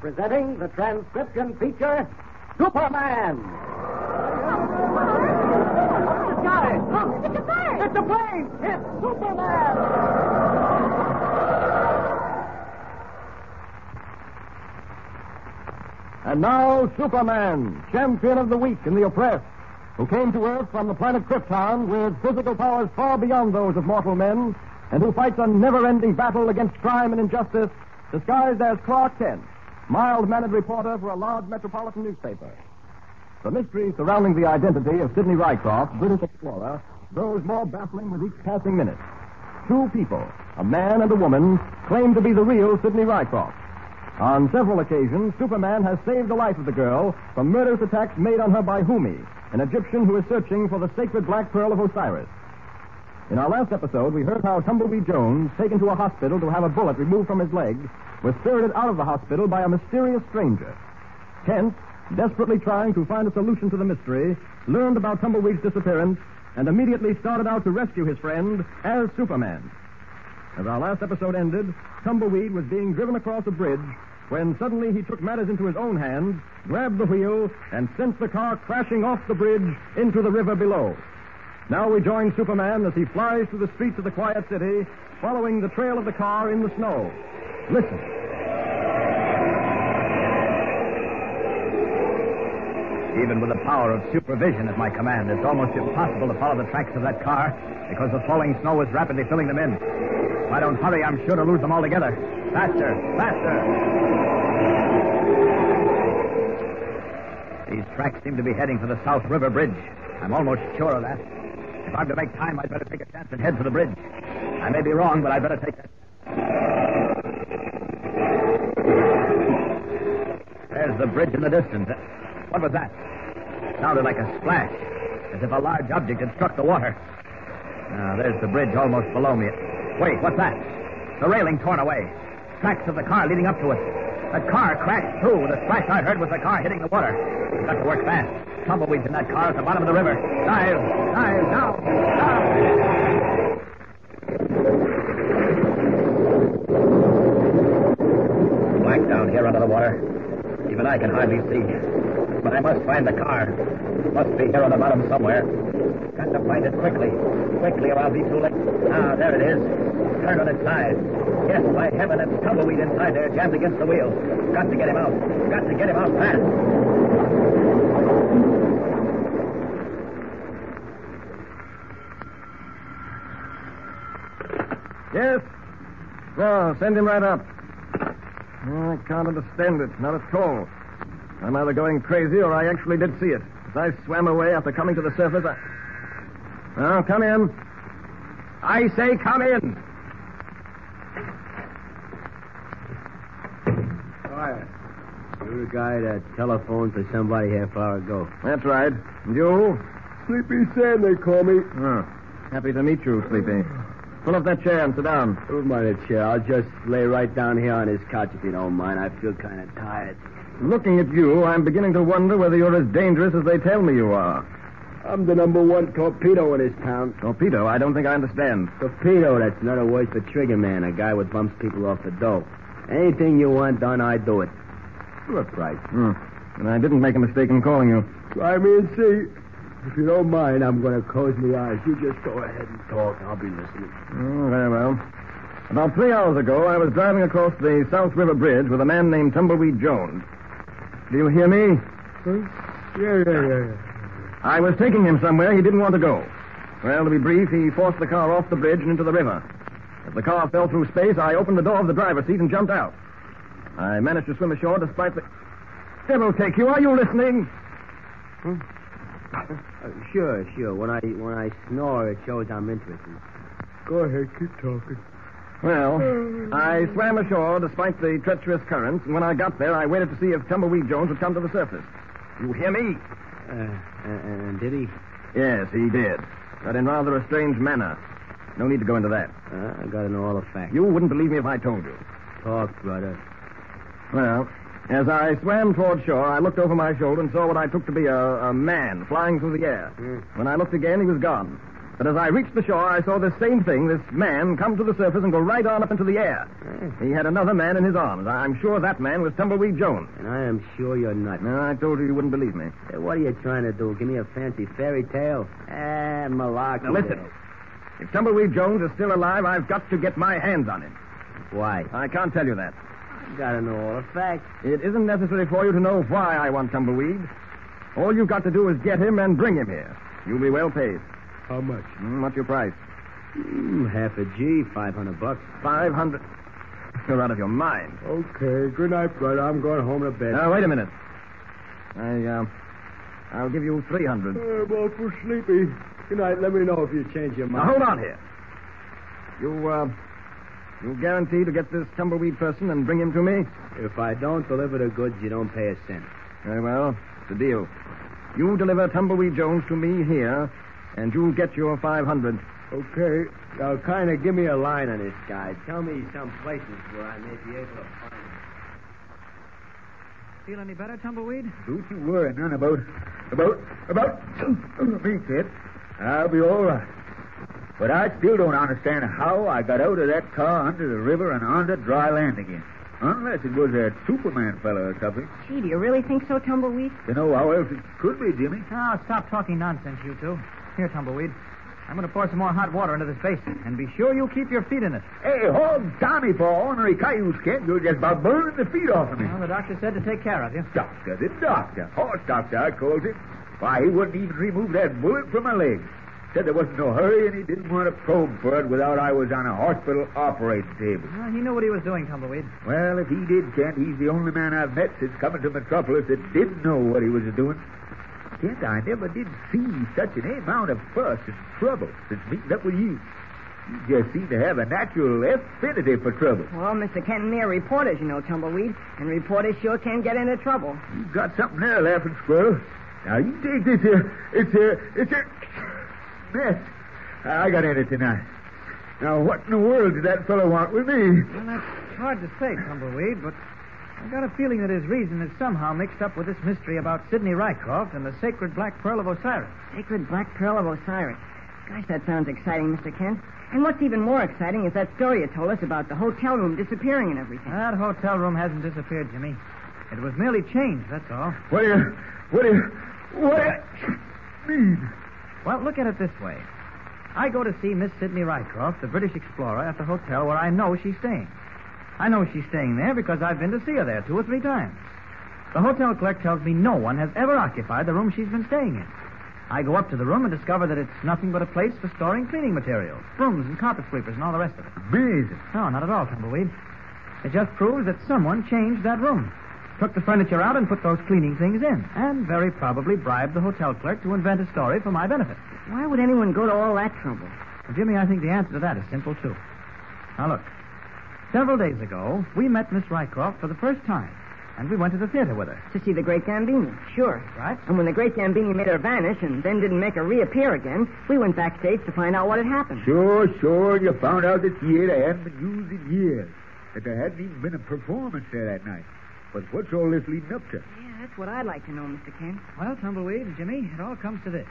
Presenting the transcription feature, Superman. It's a bird! It's a plane! It's Superman! And now, Superman, champion of the weak and the oppressed, who came to Earth from the planet Krypton with physical powers far beyond those of mortal men, and who fights a never-ending battle against crime and injustice, disguised as Clark Kent, mild-mannered reporter for a large metropolitan newspaper. The mystery surrounding the identity of Sidney Rycroft, British explorer, grows more baffling with each passing minute. Two people, a man and a woman, claim to be the real Sidney Rycroft. On several occasions, Superman has saved the life of the girl from murderous attacks made on her by Humi, an Egyptian who is searching for the sacred black pearl of Osiris. In our last episode, we heard how Tumbleweed Jones, taken to a hospital to have a bullet removed from his leg, was spirited out of the hospital by a mysterious stranger. Kent, desperately trying to find a solution to the mystery, learned about Tumbleweed's disappearance and immediately started out to rescue his friend as Superman. As our last episode ended, Tumbleweed was being driven across a bridge when suddenly he took matters into his own hands, grabbed the wheel, and sent the car crashing off the bridge into the river below. Now we join Superman as he flies through the streets of the quiet city, following the trail of the car in the snow. Listen. Even with the power of supervision at my command, it's almost impossible to follow the tracks of that car because the falling snow is rapidly filling them in. If I don't hurry, I'm sure to lose them altogether. Faster, faster. These tracks seem to be heading for the South River Bridge. I'm almost sure of that. If I'm to make time, I'd better take a chance and head for the bridge. I may be wrong, but I'd better take it. There's the bridge in the distance. What was that? It Sounded like a splash, as if a large object had struck the water. Now, there's the bridge almost below me. Wait, what's that? The railing torn away. Tracks of the car leading up to it. The car crashed through. The splash I heard was the car hitting the water. We've got to work fast. Tumbleweeds in that car at the bottom of the river. Dive! Dive! Now! Dive! Black down here under the water. Even I can hardly see. But I must find the car. Must be here on the bottom somewhere. Got to find it quickly. Quickly, or I'll be too late. Ah, there it is. Turned on its side. Yes, by heaven, it's tumbleweed inside there, jammed against the wheel. Got to get him out. Got to get him out fast. Yes? Well, send him right up. I can't understand it. Not at all. I'm either going crazy or I actually did see it. As I swam away after coming to the surface, I. Well, come in. I say come in. Quiet. You're the guy that telephoned for somebody half hour ago. That's right. And you? Sleepy Sam, they call me. Oh, happy to meet you, Sleepy. Pull up that chair and sit down. Don't mind a chair. I'll just lay right down here on this couch if you don't mind. I feel kind of tired. Looking at you, I'm beginning to wonder whether you're as dangerous as they tell me you are. I'm the number one torpedo in this town. Torpedo, I don't think I understand. Torpedo, that's another word for trigger man, a guy what bumps people off the dough. Anything you want done, I do it. A price. Hmm. And I didn't make a mistake in calling you. Try me and see. If you don't mind, I'm going to close my eyes. You just go ahead and talk. I'll be listening. Oh, very well. About three hours ago, I was driving across the South River Bridge with a man named Tumbleweed Jones. Do you hear me? Huh? Yeah, yeah, yeah, yeah. I was taking him somewhere he didn't want to go. Well, to be brief, he forced the car off the bridge and into the river. As the car fell through space, I opened the door of the driver's seat and jumped out. I managed to swim ashore despite the. Devil take you! Are you listening? Uh, sure, sure. When I when I snore, it shows I'm interested. Go ahead, keep talking. Well, I swam ashore despite the treacherous currents, and when I got there, I waited to see if Tumbleweed Jones would come to the surface. You hear me? Uh, and did he? Yes, he did. But in rather a strange manner. No need to go into that. Uh, I gotta know all the facts. You wouldn't believe me if I told you. talk, brother. Well, as I swam toward shore, I looked over my shoulder and saw what I took to be a, a man flying through the air. When I looked again, he was gone. But as I reached the shore, I saw this same thing, this man, come to the surface and go right on up into the air. He had another man in his arms. I'm sure that man was Tumbleweed Jones. And I am sure you're not. No, I told you you wouldn't believe me. Hey, what are you trying to do? Give me a fancy fairy tale? Ah, malarkey. Now, listen. If Tumbleweed Jones is still alive, I've got to get my hands on him. Why? I can't tell you that. Gotta know all the facts. It isn't necessary for you to know why I want Tumbleweed. All you've got to do is get him and bring him here. You'll be well paid. How much? Hmm, what's your price? Mm, half a G, 500 bucks. Five hundred. You're out of your mind. Okay, good night, brother. I'm going home to bed. Now, wait a minute. I, uh, I'll give you three hundred. I'm awful sleepy. Good night. Let me know if you change your mind. Now, hold on here. You, uh, you guarantee to get this tumbleweed person and bring him to me? If I don't deliver the goods, you don't pay a cent. Very well. It's a deal. You deliver Tumbleweed Jones to me here, and you'll get your 500. Okay. Now, kind of give me a line on this guy. Tell me some places where I may be able to find him. Feel any better, Tumbleweed? Don't you worry none about about about me, kid. I'll be all right. But I still don't understand how I got out of that car under the river and onto dry land again. Unless it was that Superman fellow or something. Gee, do you really think so, Tumbleweed? You know how else it could be, Jimmy. Oh, stop talking nonsense, you two. Here, Tumbleweed. I'm going to pour some more hot water into this basin, and be sure you keep your feet in it. Hey, hold Tommy for ornery cayuse, kid. You're just about burning the feet off of me. Well, the doctor said to take care of you. Doctor, the doctor. Horse doctor, I called him. Why, he wouldn't even remove that bullet from my leg. Said there wasn't no hurry, and he didn't want to probe for it without I was on a hospital operating table. Well, he knew what he was doing, Tumbleweed. Well, if he did, Kent, he's the only man I've met since coming to Metropolis that didn't know what he was doing. Kent, I never did see such an amount of fuss and trouble since meeting up with you. You just seem to have a natural affinity for trouble. Well, Mr. Kent and me are reporters, you know, Tumbleweed. And reporters sure can get into trouble. You've got something there, laughing squirrel. Now you take this here. It's here. It's here. Mess. I got in it tonight. Now, what in the world did that fellow want with me? Well, that's hard to say, Tumbleweed, but I've got a feeling that his reason is somehow mixed up with this mystery about Sidney Rycroft and the sacred Black Pearl of Osiris. Sacred Black Pearl of Osiris. Gosh, that sounds exciting, Mr. Kent. And what's even more exciting is that story you told us about the hotel room disappearing and everything. That hotel room hasn't disappeared, Jimmy. It was merely changed, that's all. What do you. What do you. What do you mean? Well, look at it this way. I go to see Miss Sidney Rycroft, the British explorer, at the hotel where I know she's staying. I know she's staying there because I've been to see her there two or three times. The hotel clerk tells me no one has ever occupied the room she's been staying in. I go up to the room and discover that it's nothing but a place for storing cleaning materials, brooms and carpet sweepers and all the rest of it. Amazing. No, not at all, Tumbleweed. It just proves that someone changed that room, took the furniture out and put those cleaning things in, and very probably bribed the hotel clerk to invent a story for my benefit. Why would anyone go to all that trouble? Well, Jimmy, I think the answer to that is simple, too. Now, look. Several days ago, we met Miss Rycroft for the first time, and we went to the theater with her. To see the great Gambini. Sure. Right? And when the great Gambini made her vanish and then didn't make her reappear again, we went backstage to find out what had happened. Sure, sure. You found out that theater hadn't been used in years. That there hadn't even been a performance there that night. But what's all this leading up to? Yeah, that's what I'd like to know, Mr. Kent. Well, Tumbleweed, Jimmy, it all comes to this.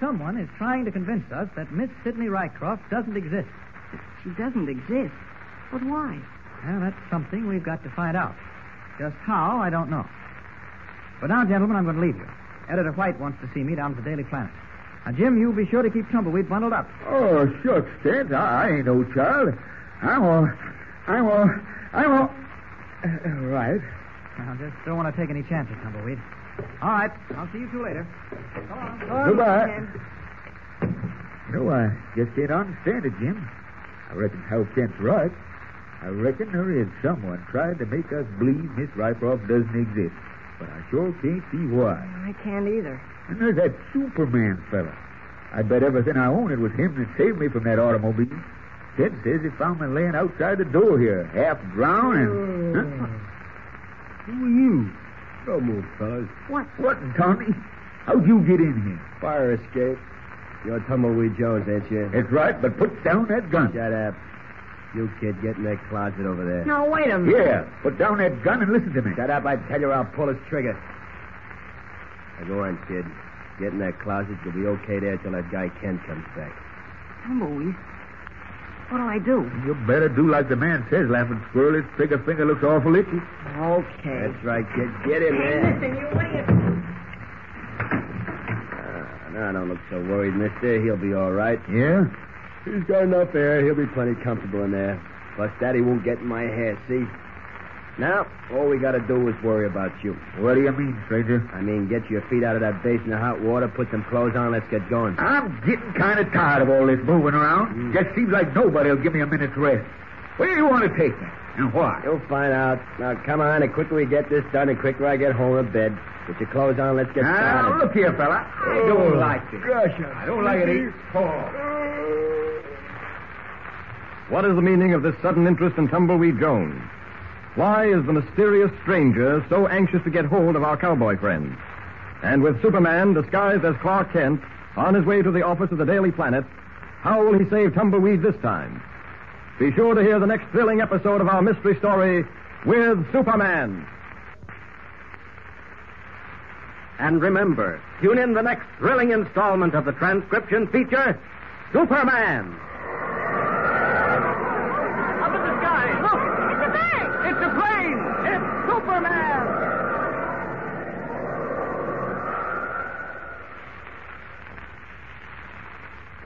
Someone is trying to convince us that Miss Sidney Rycroft doesn't exist. She doesn't exist. But why? Well, that's something we've got to find out. Just how, I don't know. But now, gentlemen, I'm going to leave you. Editor White wants to see me down at the Daily Planet. Now, Jim, you be sure to keep Tumbleweed bundled up. Oh, shucks, Kent. I, I ain't no child. I'm all. I'm all. I'm all. Uh, right. Now, just don't want to take any chances, Tumbleweed. All right, I'll see you two later. Come on. Go on, Goodbye. Mr. Kent. You know, I just can't understand it, Jim. I reckon Hal Kent's right. I reckon there is someone trying to make us believe Miss Rycroft doesn't exist. But I sure can't see why. I can't either. And there's that Superman fella. I bet everything I own it was him that saved me from that automobile. Kent says he found me laying outside the door here, half drowned and... Huh? Who are you? Don't move, fellas. What? What, Tommy? How'd you get in here? Fire escape. You're Tumbleweed Jones, ain't you? That's right, but put down that gun. Shut up. You kid, get in that closet over there. No, wait a minute. Yeah, put down that gun and listen to me. Shut up, I tell you, I'll pull his trigger. Now go on, kid. Get in that closet. You'll be okay there till that guy Ken comes back. Tumbleweed. What'll I do? You better do like the man says, Laughing Squirrel. His trigger finger looks awful itchy. Okay. That's right, kid. Get in Hey, there. listen, you idiot. Ah, now, don't look so worried, mister. He'll be all right. Yeah? He's got enough air. He'll be plenty comfortable in there. Plus, Daddy won't get in my hair, see? Now, all we gotta do is worry about you. What do you mean, stranger? I mean, get your feet out of that basin of hot water, put some clothes on, let's get going. I'm getting kind of tired of all this moving around. Mm. Just seems like nobody will give me a minute's rest. Where do you want to take me? And why? You'll find out. Now, come on. The quicker we get this done, the quicker I get home to bed. Get your clothes on. Let's get Now, started. look here, fella. I Oh, don't like this. Gosh, I don't like it either. Paul. What is the meaning of this sudden interest in Tumbleweed Jones? Why is the mysterious stranger so anxious to get hold of our cowboy friend? And with Superman disguised as Clark Kent on his way to the office of the Daily Planet, how will he save Tumbleweed this time? Be sure to hear the next thrilling episode of our mystery story with Superman. And remember, tune in the next thrilling installment of the transcription feature, Superman. Up in the sky, look! It's a bird! It's a plane! It's Superman!